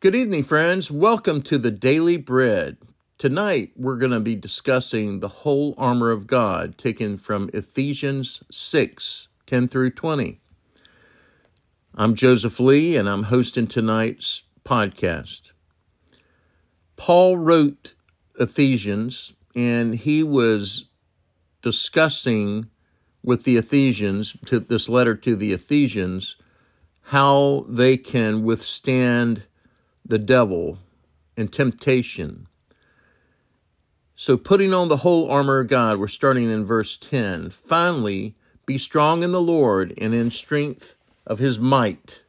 Good evening, friends. Welcome to the Daily Bread. Tonight, we're going to be discussing the whole armor of God, taken from Ephesians 6 10 through 20. I'm Joseph Lee, and I'm hosting tonight's podcast. Paul wrote Ephesians, and he was discussing with the Ephesians, to this letter to the Ephesians, how they can withstand the devil and temptation. So, putting on the whole armor of God, we're starting in verse 10. Finally, be strong in the Lord and in strength of his might.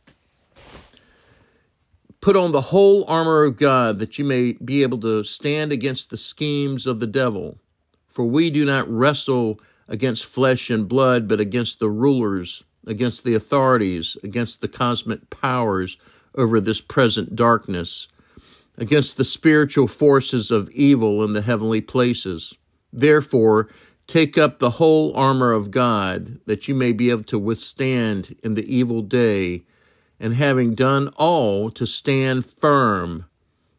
Put on the whole armor of God that you may be able to stand against the schemes of the devil. For we do not wrestle against flesh and blood, but against the rulers, against the authorities, against the cosmic powers over this present darkness, against the spiritual forces of evil in the heavenly places. Therefore, take up the whole armor of God, that you may be able to withstand in the evil day, and having done all, to stand firm.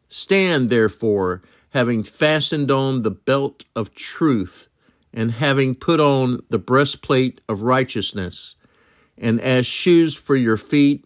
Stand, therefore, having fastened on the belt of truth, and having put on the breastplate of righteousness, and as shoes for your feet,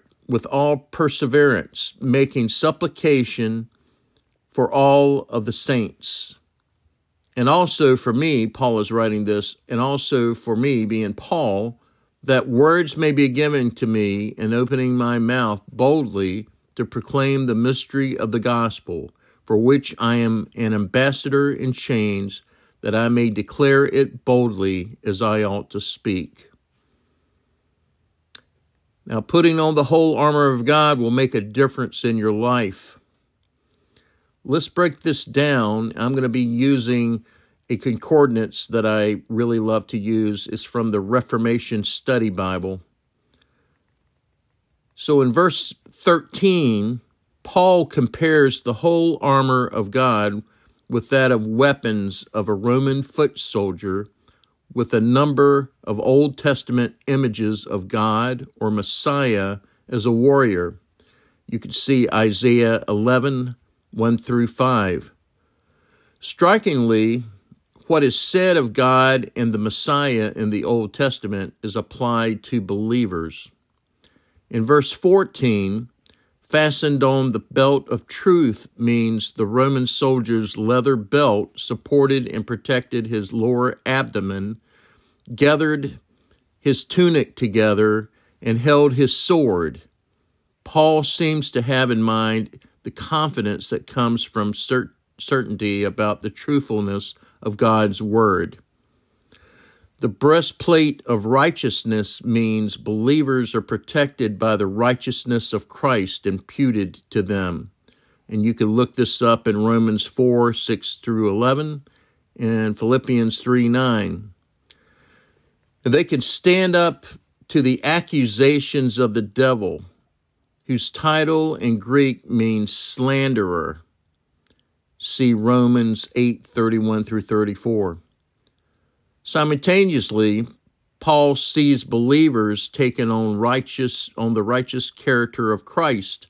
with all perseverance, making supplication for all of the saints. And also for me, Paul is writing this, and also for me, being Paul, that words may be given to me in opening my mouth boldly to proclaim the mystery of the gospel, for which I am an ambassador in chains, that I may declare it boldly as I ought to speak. Now, putting on the whole armor of God will make a difference in your life. Let's break this down. I'm going to be using a concordance that I really love to use. It's from the Reformation Study Bible. So in verse 13, Paul compares the whole armor of God with that of weapons of a Roman foot soldier with a number of Old Testament images of God or Messiah as a warrior. You can see Isaiah 11, 1 through 5. Strikingly, what is said of God and the Messiah in the Old Testament is applied to believers. In verse 14, fastened on the belt of truth means the Roman soldier's leather belt supported and protected his lower abdomen, gathered his tunic together, and held his sword. Paul seems to have in mind the confidence that comes from cert- certainty about the truthfulness of God's word. The breastplate of righteousness means believers are protected by the righteousness of Christ imputed to them. And you can look this up in Romans 4 6 through 11 and Philippians 3 9. And they can stand up to the accusations of the devil, whose title in Greek means slanderer. See Romans 8 31 through 34. Simultaneously, Paul sees believers taking on righteous on the righteous character of Christ,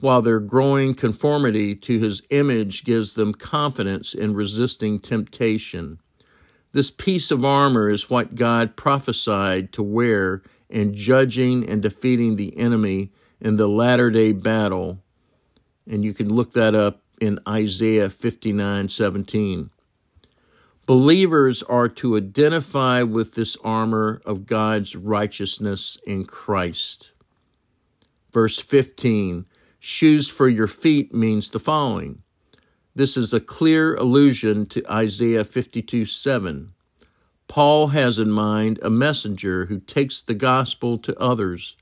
while their growing conformity to his image gives them confidence in resisting temptation. This piece of armor is what God prophesied to wear in judging and defeating the enemy in the latter day battle. And you can look that up in Isaiah 59 17. Believers are to identify with this armor of God's righteousness in Christ. Verse 15 Shoes for your feet means the following. This is a clear allusion to Isaiah 52 7. Paul has in mind a messenger who takes the gospel to others.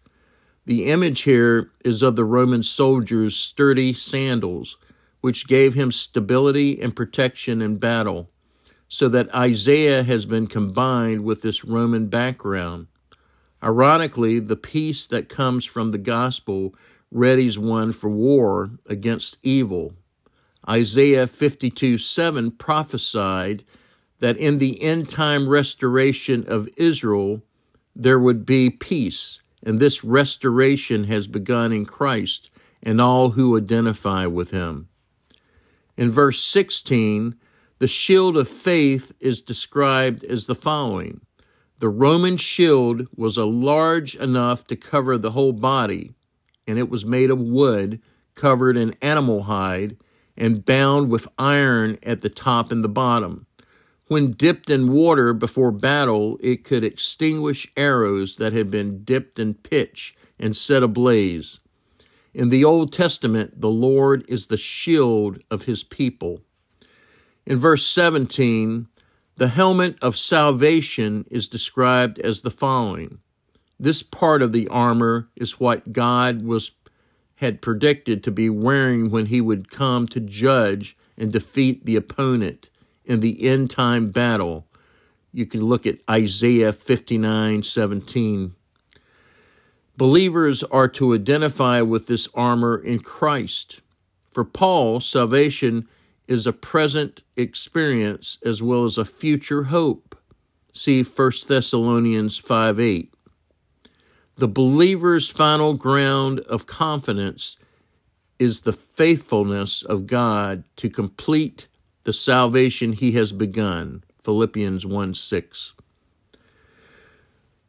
The image here is of the Roman soldier's sturdy sandals, which gave him stability and protection in battle, so that Isaiah has been combined with this Roman background. Ironically, the peace that comes from the gospel readies one for war against evil. Isaiah 52 7 prophesied that in the end time restoration of Israel, there would be peace, and this restoration has begun in Christ and all who identify with him. In verse 16, the shield of faith is described as the following The Roman shield was a large enough to cover the whole body, and it was made of wood, covered in animal hide, and bound with iron at the top and the bottom. When dipped in water before battle, it could extinguish arrows that had been dipped in pitch and set ablaze. In the Old Testament, the Lord is the shield of his people. In verse 17, the helmet of salvation is described as the following. This part of the armor is what God was had predicted to be wearing when he would come to judge and defeat the opponent in the end time battle. You can look at Isaiah 59 17. Believers are to identify with this armor in Christ. For Paul, salvation is a present experience as well as a future hope. See 1 Thessalonians 5 8. The believer's final ground of confidence is the faithfulness of God to complete the salvation he has begun. Philippians 1 6.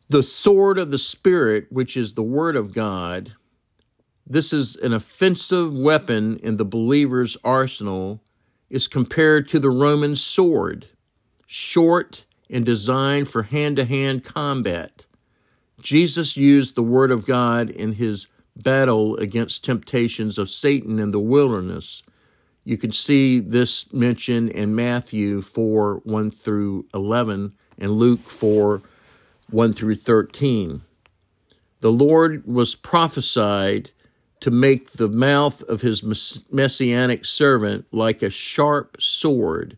The sword of the Spirit, which is the Word of God, this is an offensive weapon in the believer's arsenal, is compared to the Roman sword, short and designed for hand to hand combat. Jesus used the Word of God in his battle against temptations of Satan in the wilderness you can see this mentioned in Matthew 4 1 through 11 and Luke 4 1 through 13. The Lord was prophesied to make the mouth of his messianic servant like a sharp sword.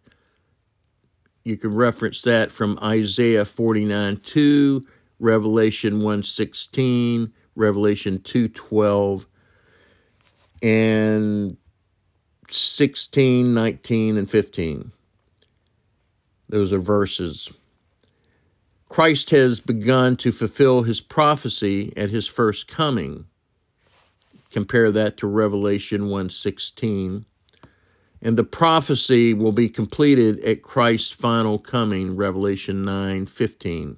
You can reference that from Isaiah 49 2, Revelation 1 16, Revelation 2 12, and 16, 19, and 15. Those are verses. Christ has begun to fulfill his prophecy at his first coming. Compare that to Revelation 1:16. And the prophecy will be completed at Christ's final coming, Revelation 9:15.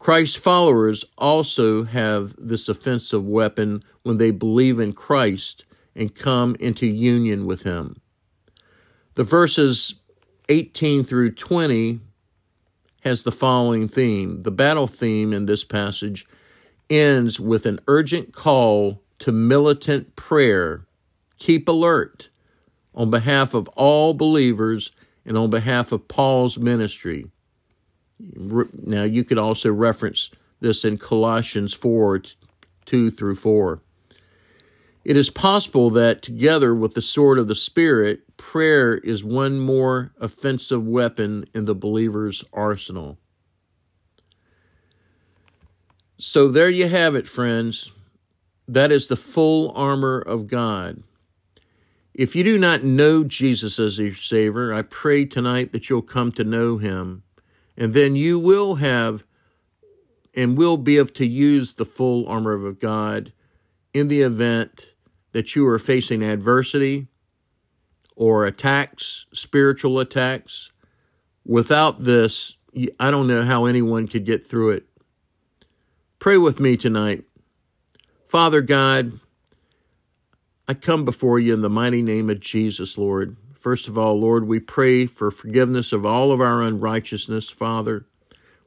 Christ's followers also have this offensive weapon when they believe in Christ and come into union with him. The verses 18 through 20 has the following theme. The battle theme in this passage ends with an urgent call to militant prayer. Keep alert on behalf of all believers and on behalf of Paul's ministry. Now, you could also reference this in Colossians 4 2 through 4. It is possible that together with the sword of the Spirit, prayer is one more offensive weapon in the believer's arsenal. So there you have it, friends. That is the full armor of God. If you do not know Jesus as your Savior, I pray tonight that you'll come to know Him, and then you will have and will be able to use the full armor of God in the event that you are facing adversity or attacks, spiritual attacks. Without this, I don't know how anyone could get through it. Pray with me tonight. Father God, I come before you in the mighty name of Jesus, Lord. First of all, Lord, we pray for forgiveness of all of our unrighteousness, Father.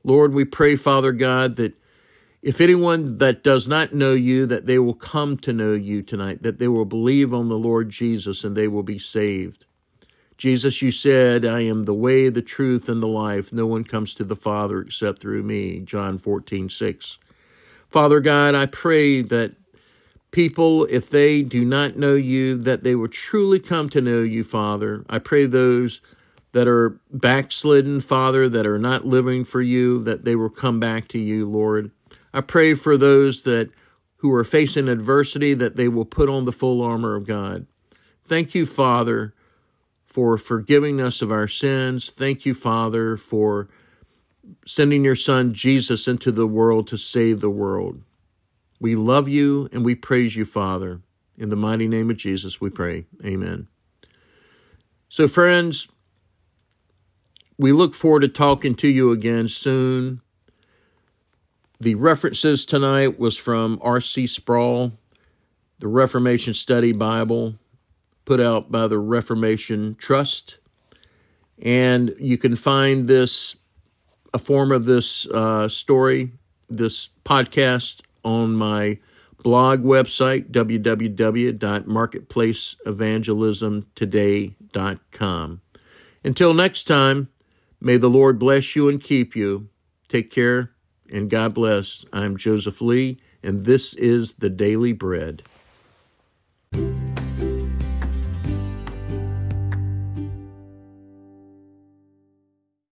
Lord, we pray, Father God, that if anyone that does not know you, that they will come to know you tonight, that they will believe on the Lord Jesus and they will be saved. Jesus, you said, I am the way, the truth, and the life. No one comes to the Father except through me. John 14, 6. Father God, I pray that people, if they do not know you, that they will truly come to know you, Father. I pray those that are backslidden, Father, that are not living for you, that they will come back to you, Lord. I pray for those that who are facing adversity that they will put on the full armor of God. Thank you, Father, for forgiving us of our sins. Thank you, Father, for sending your Son Jesus into the world to save the world. We love you and we praise you, Father. In the mighty name of Jesus, we pray. Amen. So, friends, we look forward to talking to you again soon. The references tonight was from R.C. Sproul, the Reformation Study Bible, put out by the Reformation Trust. And you can find this, a form of this uh, story, this podcast on my blog website, www.marketplaceevangelismtoday.com. Until next time, may the Lord bless you and keep you. Take care and God bless. I'm Joseph Lee, and this is the Daily Bread.